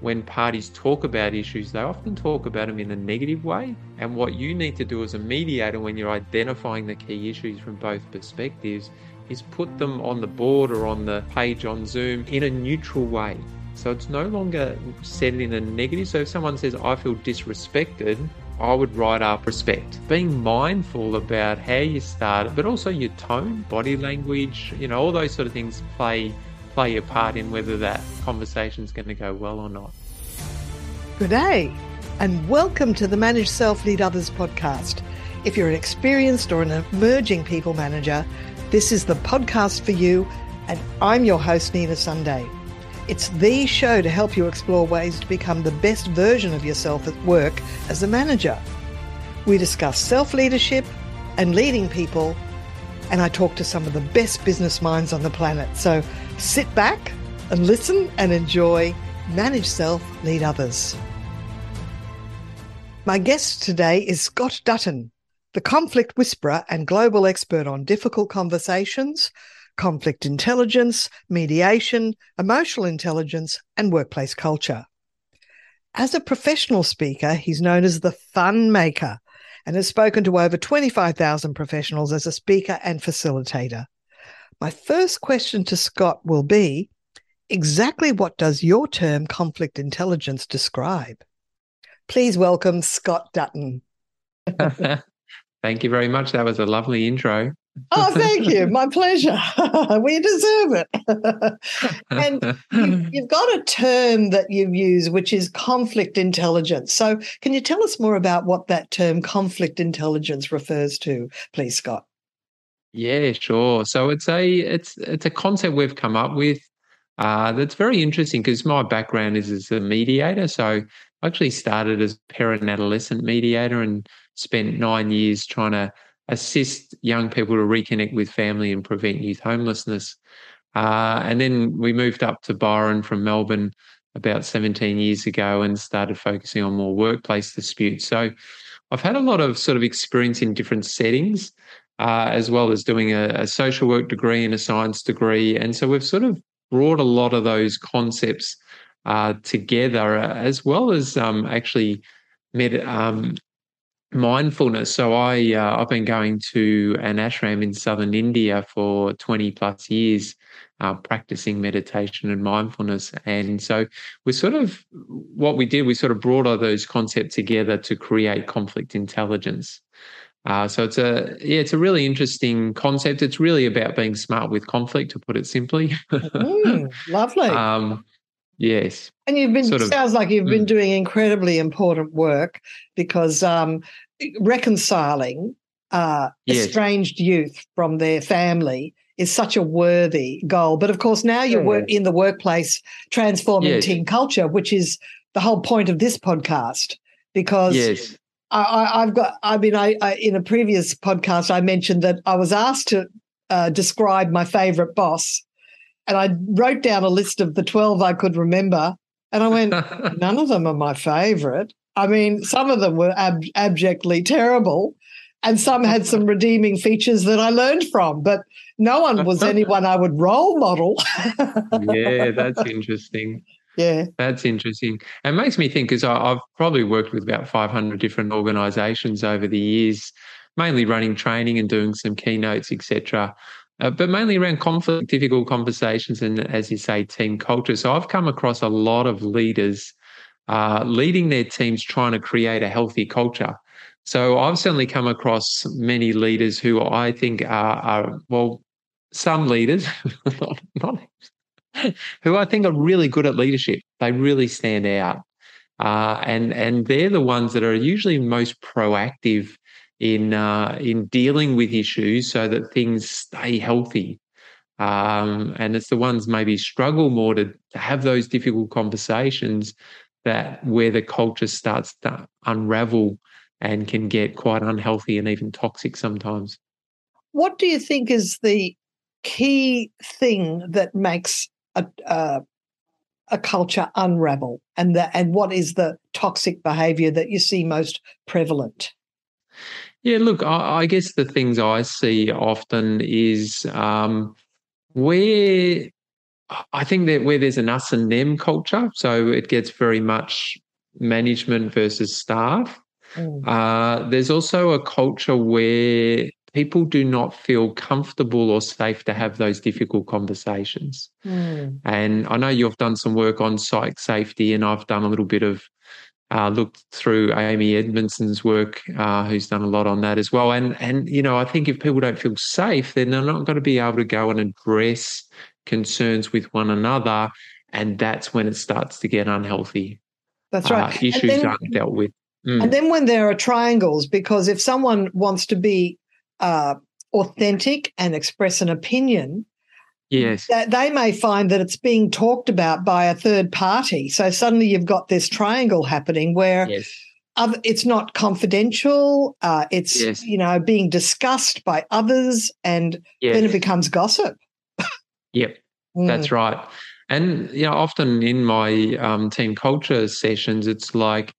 when parties talk about issues, they often talk about them in a negative way. And what you need to do as a mediator when you're identifying the key issues from both perspectives is put them on the board or on the page on Zoom in a neutral way. So it's no longer said in a negative. So if someone says, I feel disrespected, I would write up respect. Being mindful about how you start, but also your tone, body language, you know, all those sort of things play play a part in whether that conversation is going to go well or not. Good day, and welcome to the Manage Self Lead Others podcast. If you're an experienced or an emerging people manager, this is the podcast for you, and I'm your host, Nina Sunday. It's the show to help you explore ways to become the best version of yourself at work as a manager. We discuss self leadership and leading people, and I talk to some of the best business minds on the planet. So sit back and listen and enjoy Manage Self, Lead Others. My guest today is Scott Dutton, the conflict whisperer and global expert on difficult conversations, conflict intelligence, mediation, emotional intelligence, and workplace culture. As a professional speaker, he's known as the fun maker and has spoken to over 25,000 professionals as a speaker and facilitator. My first question to Scott will be exactly what does your term conflict intelligence describe? Please welcome Scott Dutton. Thank you very much. That was a lovely intro. Oh, thank you. My pleasure. we deserve it. and you've got a term that you've used, which is conflict intelligence. So, can you tell us more about what that term conflict intelligence refers to, please, Scott? Yeah, sure. So it's a it's it's a concept we've come up with uh, that's very interesting because my background is as a mediator. So I actually started as parent and adolescent mediator and spent nine years trying to assist young people to reconnect with family and prevent youth homelessness. Uh, and then we moved up to Byron from Melbourne about 17 years ago and started focusing on more workplace disputes. So I've had a lot of sort of experience in different settings, uh, as well as doing a, a social work degree and a science degree. And so we've sort of brought a lot of those concepts uh, together, uh, as well as um, actually met um, mindfulness. So I uh, I've been going to an ashram in southern India for twenty plus years, uh, practicing meditation and mindfulness. And so we sort of what we did, we sort of brought all those concepts together to create conflict intelligence. Uh, so it's a yeah, it's a really interesting concept. It's really about being smart with conflict, to put it simply. mm, lovely. Um, yes. And you've been sort of, sounds like you've mm. been doing incredibly important work because um, reconciling uh, yes. estranged youth from their family is such a worthy goal. But of course, now you're work in the workplace transforming yes. team culture, which is the whole point of this podcast. Because yes. I, have got, I mean, I, I, in a previous podcast, I mentioned that I was asked to uh, describe my favorite boss. And I wrote down a list of the 12 I could remember. And I went, none of them are my favorite. I mean, some of them were ab- abjectly terrible, and some had some redeeming features that I learned from, but no one was anyone I would role model. yeah, that's interesting. Yeah. That's interesting. It makes me think because I've probably worked with about 500 different organizations over the years, mainly running training and doing some keynotes, etc. Uh, but mainly around conflict, difficult conversations, and as you say, team culture. So I've come across a lot of leaders uh, leading their teams trying to create a healthy culture. So I've certainly come across many leaders who I think are, are well, some leaders, not, who I think are really good at leadership. They really stand out. Uh, and and they're the ones that are usually most proactive in uh, in dealing with issues so that things stay healthy. Um, and it's the ones maybe struggle more to, to have those difficult conversations that where the culture starts to unravel and can get quite unhealthy and even toxic sometimes. What do you think is the key thing that makes a, a, a culture unravel and that and what is the toxic behavior that you see most prevalent yeah look i, I guess the things i see often is um, where I think that where there's an us and them culture, so it gets very much management versus staff. Mm. Uh, there's also a culture where people do not feel comfortable or safe to have those difficult conversations. Mm. And I know you've done some work on psych safety, and I've done a little bit of uh, looked through Amy Edmondson's work, uh, who's done a lot on that as well. And and you know, I think if people don't feel safe, then they're not going to be able to go and address concerns with one another, and that's when it starts to get unhealthy. That's right. Uh, issues then, aren't dealt with. Mm. And then when there are triangles, because if someone wants to be uh, authentic and express an opinion, yes, they may find that it's being talked about by a third party. So suddenly you've got this triangle happening where. Yes. It's not confidential. Uh, it's yes. you know being discussed by others, and yes. then it becomes gossip. yep, mm. that's right. And you know, often in my um, team culture sessions, it's like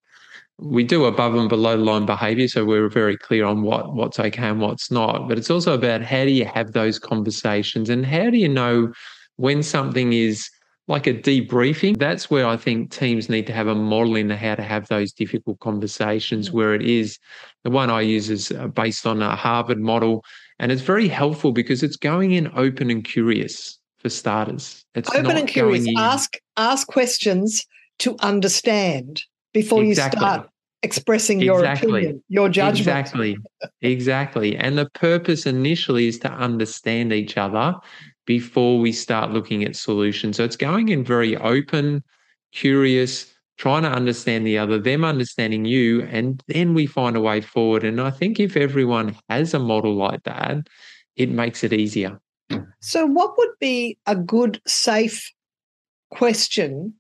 we do above and below the line behavior so we're very clear on what what's okay and what's not. But it's also about how do you have those conversations and how do you know when something is like a debriefing? That's where i think teams need to have a model in how to have those difficult conversations where it is. The one i use is uh, based on a harvard model and it's very helpful because it's going in open and curious for starters. It's open and curious. ask ask questions to understand before exactly. you start expressing your exactly. opinion, your judgment. Exactly. exactly. And the purpose initially is to understand each other before we start looking at solutions. So it's going in very open, curious, trying to understand the other, them understanding you, and then we find a way forward. And I think if everyone has a model like that, it makes it easier. So, what would be a good, safe question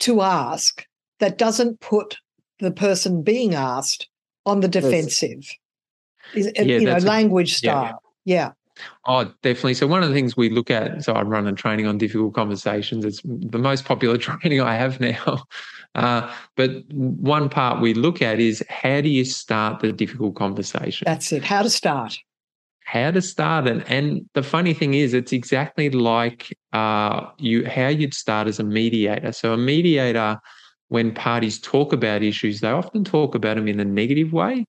to ask that doesn't put the person being asked on the defensive. Is, yeah, you know, language style. Yeah. yeah. Oh, definitely. So one of the things we look at, so I run a training on difficult conversations. It's the most popular training I have now. Uh, but one part we look at is how do you start the difficult conversation? That's it. How to start. How to start it. And the funny thing is, it's exactly like uh, you how you'd start as a mediator. So a mediator when parties talk about issues, they often talk about them in a negative way.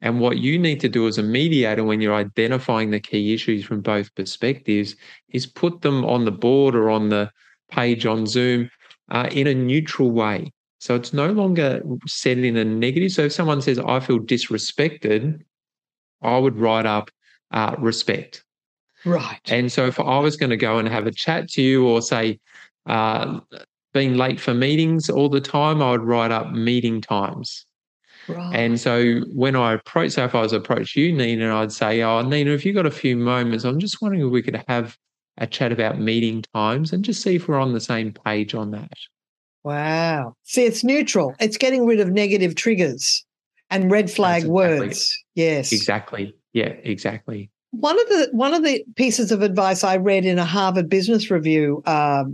And what you need to do as a mediator when you're identifying the key issues from both perspectives is put them on the board or on the page on Zoom uh, in a neutral way. So it's no longer said in a negative. So if someone says, I feel disrespected, I would write up uh, respect. Right. And so if I was going to go and have a chat to you or say, uh, being late for meetings all the time, I would write up meeting times. Right. And so when I approach, so if I was approach you, Nina, I'd say, Oh, Nina, if you've got a few moments, I'm just wondering if we could have a chat about meeting times and just see if we're on the same page on that. Wow. See, it's neutral. It's getting rid of negative triggers and red flag exactly. words. Yes. Exactly. Yeah, exactly. One of the one of the pieces of advice I read in a Harvard Business Review uh,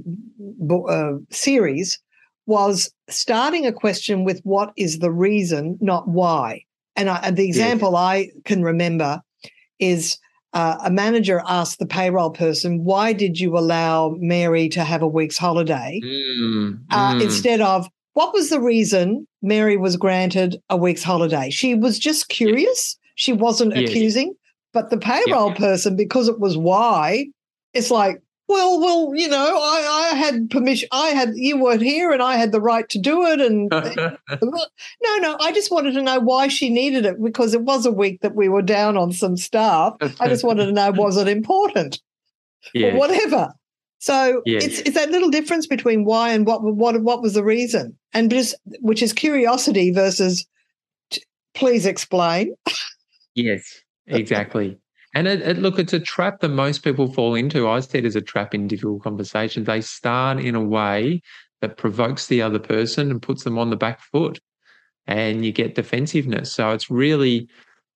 uh, series was starting a question with "What is the reason?" not "Why." And, I, and the example yes. I can remember is uh, a manager asked the payroll person, "Why did you allow Mary to have a week's holiday?" Mm, mm. Instead of what was the reason Mary was granted a week's holiday? She was just curious. She wasn't yes. accusing. But the payroll yeah. person, because it was why, it's like, well, well, you know, I, I had permission. I had you weren't here, and I had the right to do it. And no, no, I just wanted to know why she needed it because it was a week that we were down on some staff. I just wanted to know was it important, yes. or whatever. So yes. it's it's that little difference between why and what what what was the reason, and just which is curiosity versus please explain. yes, exactly. And it, it, look, it's a trap that most people fall into. I see it as a trap in difficult conversations. They start in a way that provokes the other person and puts them on the back foot, and you get defensiveness. So it's really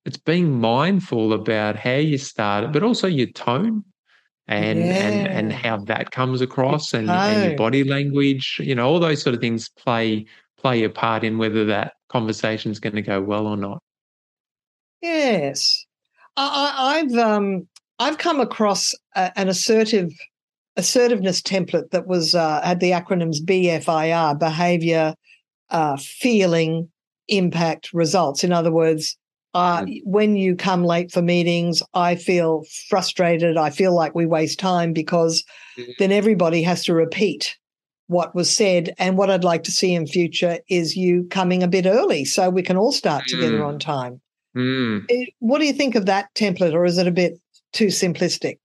it's being mindful about how you start it, but also your tone and yeah. and and how that comes across and, and your body language. You know, all those sort of things play play a part in whether that conversation is going to go well or not. Yes. I, have um I've come across a, an assertive assertiveness template that was uh, had the acronyms BFIR: behavior, uh, feeling, impact, results. In other words, uh, when you come late for meetings, I feel frustrated. I feel like we waste time because mm-hmm. then everybody has to repeat what was said. And what I'd like to see in future is you coming a bit early so we can all start together mm. on time. Mm. What do you think of that template, or is it a bit too simplistic?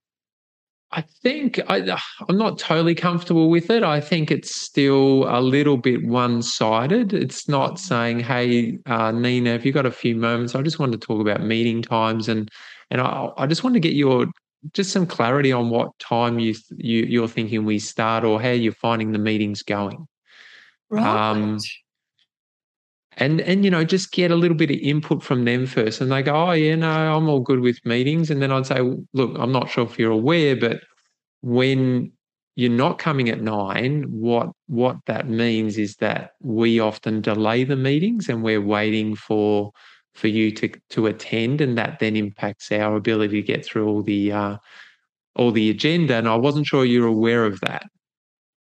I think I, am not totally comfortable with it. I think it's still a little bit one sided. It's not saying, hey, uh, Nina, if you've got a few moments, I just wanted to talk about meeting times. And, and I, I just want to get your just some clarity on what time you, you you're thinking we start or how you're finding the meetings going. Right. Um, and and you know just get a little bit of input from them first. And they go oh yeah no i'm all good with meetings. And then i'd say look i'm not sure if you're aware but when you're not coming at nine what what that means is that we often delay the meetings and we're waiting for for you to to attend and that then impacts our ability to get through all the uh all the agenda. And i wasn't sure you're aware of that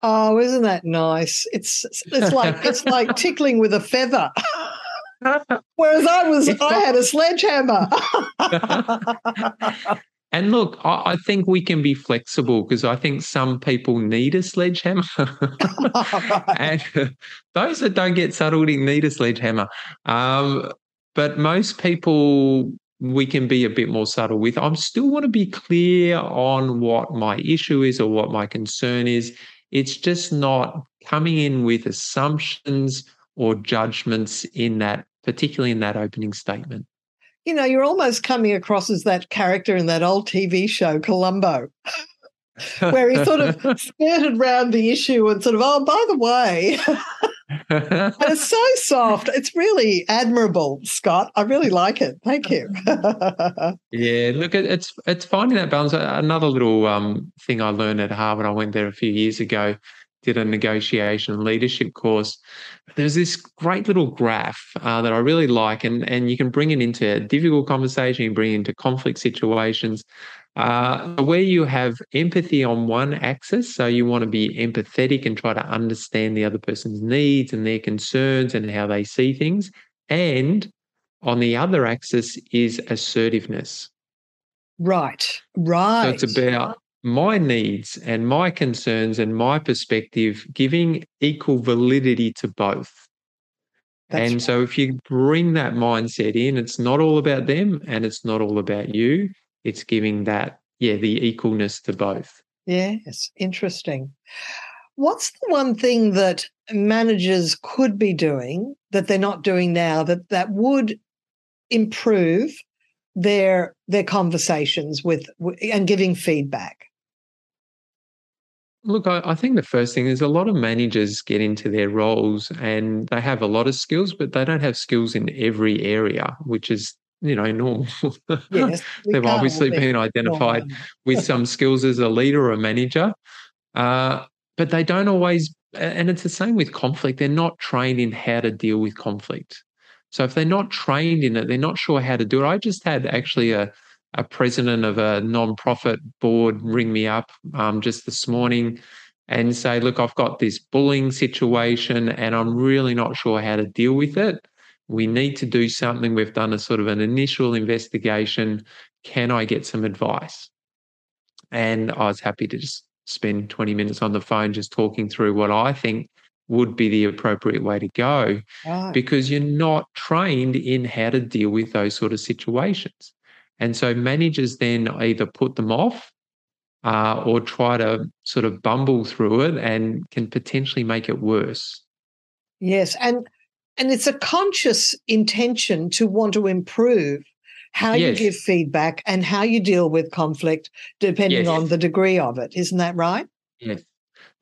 Oh, isn't that nice? It's it's like it's like tickling with a feather. Whereas I was I had a sledgehammer. and look, I, I, think we can be flexible because I think some people need a sledgehammer. and those that don't get subtlety need a sledgehammer. Um, but most people we can be a bit more subtle with. I still want to be clear on what my issue is or what my concern is it's just not coming in with assumptions or judgments in that, particularly in that opening statement. You know, you're almost coming across as that character in that old TV show, Columbo. where he sort of skirted around the issue and sort of, oh, by the way, and it's so soft. It's really admirable, Scott. I really like it. Thank you. yeah, look, it's it's finding that balance. Another little um, thing I learned at Harvard. I went there a few years ago. Did a negotiation leadership course. There's this great little graph uh, that I really like, and and you can bring it into a difficult conversation. You bring it into conflict situations. Uh, where you have empathy on one axis, so you want to be empathetic and try to understand the other person's needs and their concerns and how they see things. And on the other axis is assertiveness. Right, right. So it's about my needs and my concerns and my perspective, giving equal validity to both. That's and right. so if you bring that mindset in, it's not all about them and it's not all about you it's giving that yeah the equalness to both. Yes interesting. What's the one thing that managers could be doing that they're not doing now that that would improve their their conversations with and giving feedback? Look, I, I, think the first thing is a lot of managers get into their roles and they have a lot of skills, but they don't have skills in every area, which is you know normal. Yes, they've obviously been identified with some skills as a leader or a manager, uh, but they don't always. And it's the same with conflict. They're not trained in how to deal with conflict. So if they're not trained in it, they're not sure how to do it. I just had actually a a president of a non-profit board ring me up um, just this morning and say, look, I've got this bullying situation and I'm really not sure how to deal with it we need to do something. We've done a sort of an initial investigation. Can I get some advice? And I was happy to just spend 20 minutes on the phone just talking through what I think would be the appropriate way to go right. because you're not trained in how to deal with those sort of situations. And so managers then either put them off uh, or try to sort of bumble through it and can potentially make it worse. Yes. And and it's a conscious intention to want to improve how yes. you give feedback and how you deal with conflict depending yes. on the degree of it. Isn't that right? Yes.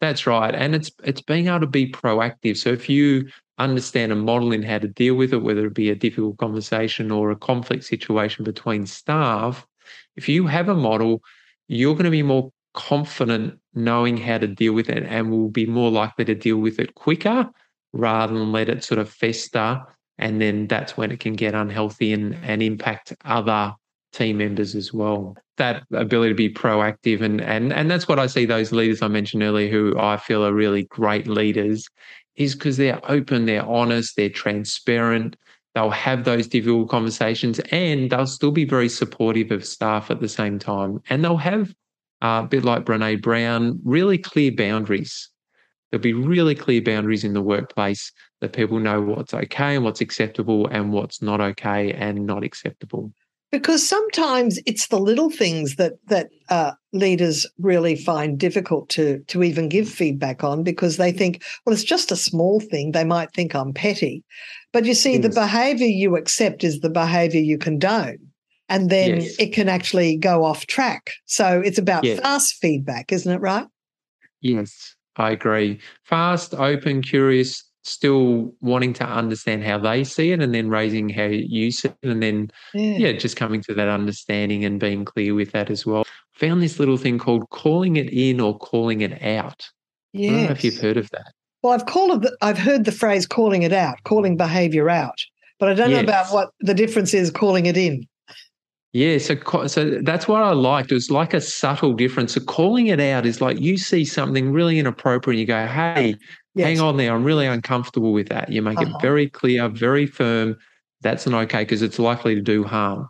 That's right. And it's it's being able to be proactive. So if you understand a model in how to deal with it whether it be a difficult conversation or a conflict situation between staff if you have a model you're going to be more confident knowing how to deal with it and will be more likely to deal with it quicker rather than let it sort of fester. And then that's when it can get unhealthy and, and impact other team members as well. That ability to be proactive and and and that's what I see those leaders I mentioned earlier who I feel are really great leaders is because they're open, they're honest, they're transparent, they'll have those difficult conversations and they'll still be very supportive of staff at the same time. And they'll have uh, a bit like Brene Brown, really clear boundaries. There'll be really clear boundaries in the workplace that people know what's okay and what's acceptable and what's not okay and not acceptable because sometimes it's the little things that that uh, leaders really find difficult to to even give feedback on because they think well it's just a small thing they might think i'm petty but you see yes. the behavior you accept is the behavior you condone and then yes. it can actually go off track so it's about yes. fast feedback isn't it right yes i agree fast open curious still wanting to understand how they see it and then raising how you see it and then yeah. yeah. just coming to that understanding and being clear with that as well found this little thing called calling it in or calling it out yeah i don't know if you've heard of that well i've called it i've heard the phrase calling it out calling behavior out but i don't yes. know about what the difference is calling it in yeah, so so that's what I liked. It was like a subtle difference. So calling it out is like you see something really inappropriate, and you go, "Hey, Yes. Hang on there. I'm really uncomfortable with that. You make uh-huh. it very clear, very firm. That's an okay because it's likely to do harm.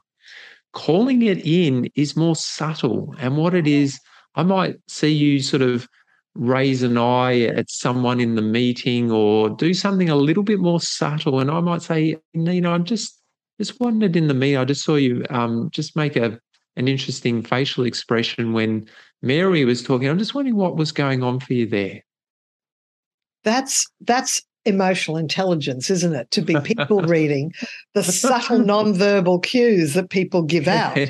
Calling it in is more subtle. And what it is, I might see you sort of raise an eye at someone in the meeting or do something a little bit more subtle. And I might say, you know, I'm just just wondered in the meeting. I just saw you um, just make a an interesting facial expression when Mary was talking. I'm just wondering what was going on for you there. That's that's emotional intelligence, isn't it? To be people reading the subtle nonverbal cues that people give out.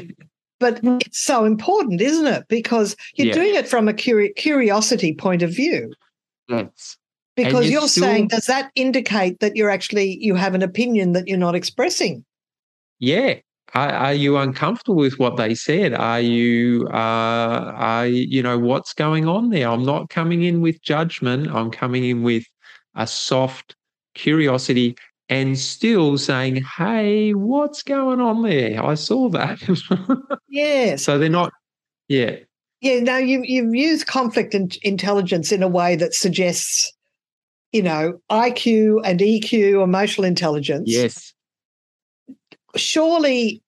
But it's so important, isn't it? Because you're yeah. doing it from a curiosity point of view. Yes. Because you're still... saying, does that indicate that you're actually you have an opinion that you're not expressing? Yeah, are, are, you uncomfortable with what they said? Are you, uh, are you know, what's going on there? I'm not coming in with judgment. I'm coming in with a soft curiosity and still saying, "Hey, what's going on there? I saw that." yeah. So they're not. Yeah. Yeah. Now you you've used conflict and intelligence in a way that suggests, you know, IQ and EQ, emotional intelligence. Yes surely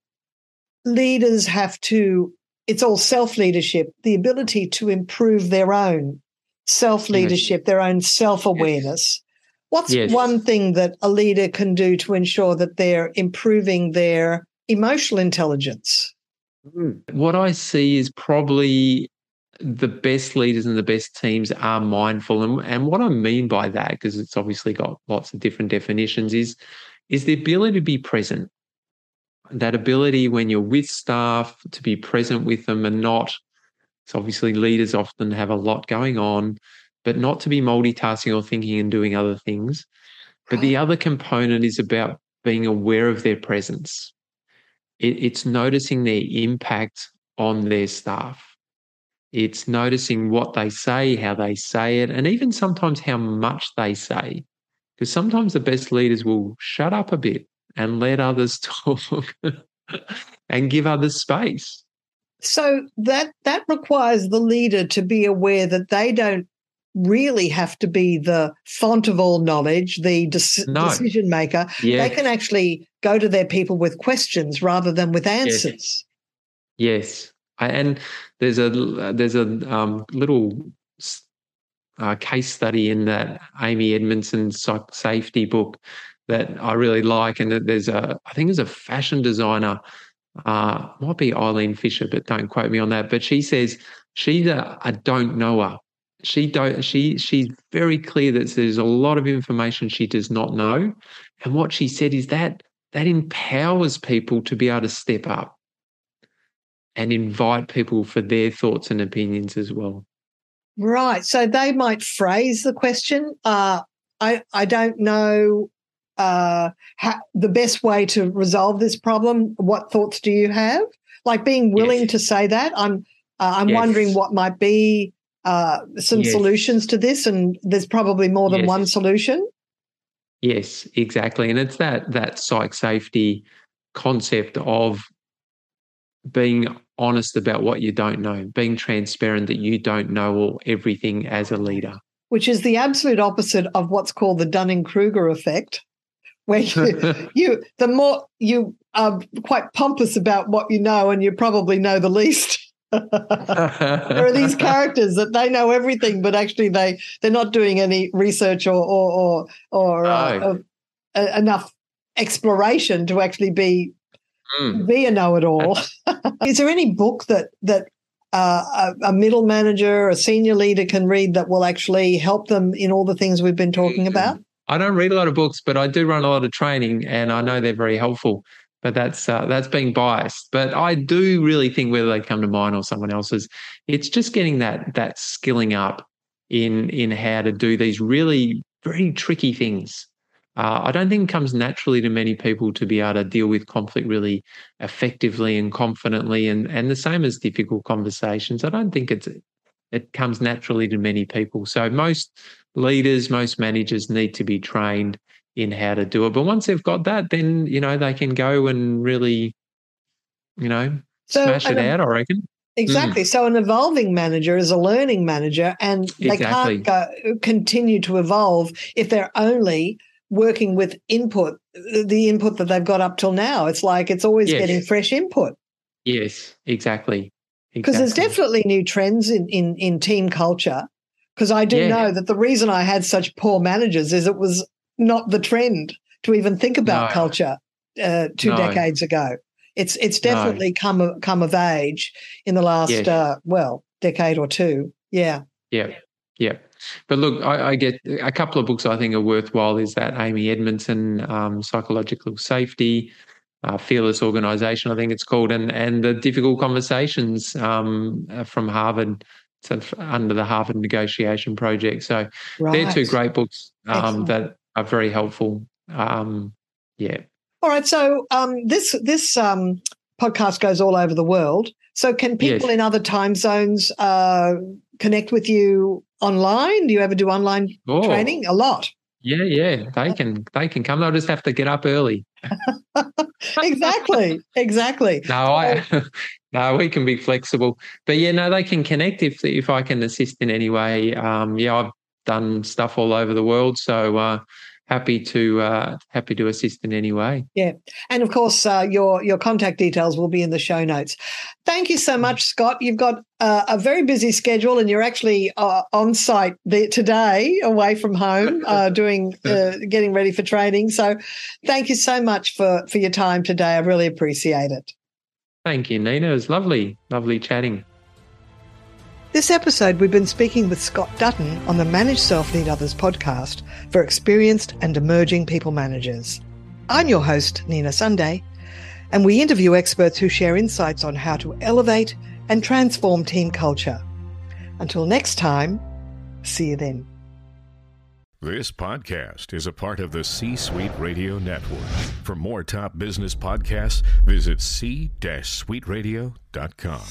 leaders have to, it's all self leadership, the ability to improve their own self leadership, yes. their own self awareness. Yes. What's yes. one thing that a leader can do to ensure that they're improving their emotional intelligence? Hmm. What I see is probably the best leaders and the best teams are mindful. And, and what I mean by that, because it's obviously got lots of different definitions, is, is the ability to be present that ability when you're with staff to be present with them and not so obviously leaders often have a lot going on but not to be multitasking or thinking and doing other things. But the other component is about being aware of their presence. It, it's noticing their impact on their staff. It's noticing what they say how they say it and even sometimes how much they say. Because sometimes the best leaders will shut up a bit and let others talk and give others space. So that that requires the leader to be aware that they don't really have to be the font of all knowledge, the de- no. decision maker. Yeah. They can actually go to their people with questions rather than with answers. Yes, yes. and there's a there's a um, little uh, case study in that Amy Edmondson safety book that I really like, and that there's a I think there's a fashion designer, uh, might be Eileen Fisher, but don't quote me on that. But she says she's a, a don't knower. She don't she she's very clear that there's a lot of information she does not know, and what she said is that that empowers people to be able to step up and invite people for their thoughts and opinions as well. Right. So they might phrase the question. Uh, I I don't know uh, ha- the best way to resolve this problem. What thoughts do you have? Like being willing yes. to say that. I'm uh, I'm yes. wondering what might be uh, some yes. solutions to this, and there's probably more than one solution. Yes, exactly, and it's that that psych safety concept of being honest about what you don't know, being transparent that you don't know all everything as a leader. Which is the absolute opposite of what's called the Dunning Kruger effect, where you, you the more you are quite pompous about what you know and you probably know the least. there are these characters that they know everything, but actually they they're not doing any research or or or, or uh, uh, enough exploration to actually be mm. be a know-it-all. Is there any book that that uh, a, a, middle manager, a senior leader can read that will actually help them in all the things we've been talking mm. about? I don't read a lot of books, but I do run a lot of training, and I know they're very helpful. But that's uh, that's being biased. But I do really think whether they come to mine or someone else's, it's just getting that that skilling up in in how to do these really very tricky things uh, I don't think it comes naturally to many people to be able to deal with conflict really effectively and confidently, and and the same as difficult conversations. I don't think it's it comes naturally to many people. So most leaders, most managers need to be trained in how to do it. But once they've got that, then you know they can go and really, you know, so, smash it out. I reckon. Exactly. Mm. So an evolving manager is a learning manager, and they exactly. can't go, continue to evolve if they're only working with input, the input that they've got up till now. It's like it's always yes. getting fresh input. Yes, exactly. Because exactly. there's definitely new trends in in, in team culture. Because I do yeah. know that the reason I had such poor managers is it was not the trend to even think about no. culture uh, two no. decades ago. It's it's definitely no. come come of age in the last yes. uh, well decade or two. Yeah. Yeah. Yeah. But look, I, I, get a couple of books I think are worthwhile. Is that Amy Edmondson, um, Psychological Safety, uh, Fearless Organization, I think it's called, and and the Difficult Conversations um, uh, from Harvard, so under the Harvard Negotiation Project. So right. they're two great books um, that are very helpful. Um, yeah. All right. So um, this this um, podcast goes all over the world. So can people yes. in other time zones uh, connect with you online? Do you ever do online oh. training? A lot. Yeah, yeah, they can. They can come. They'll just have to get up early. exactly, exactly. No, I, no, we can be flexible, but yeah, no, they can connect if if I can assist in any way. Um, yeah, I've done stuff all over the world, so uh, happy to uh, happy to assist in any way. Yeah, and of course, uh, your your contact details will be in the show notes. Thank you so much, Scott. You've got uh, a very busy schedule, and you're actually uh, on site today, away from home, uh, doing uh, getting ready for training. So, thank you so much for for your time today. I really appreciate it. Thank you, Nina. It was lovely, lovely chatting. This episode, we've been speaking with Scott Dutton on the Manage Self Lead Others podcast for experienced and emerging people managers. I'm your host, Nina Sunday, and we interview experts who share insights on how to elevate and transform team culture. Until next time, see you then. This podcast is a part of the C Suite Radio Network. For more top business podcasts, visit c-suiteradio.com.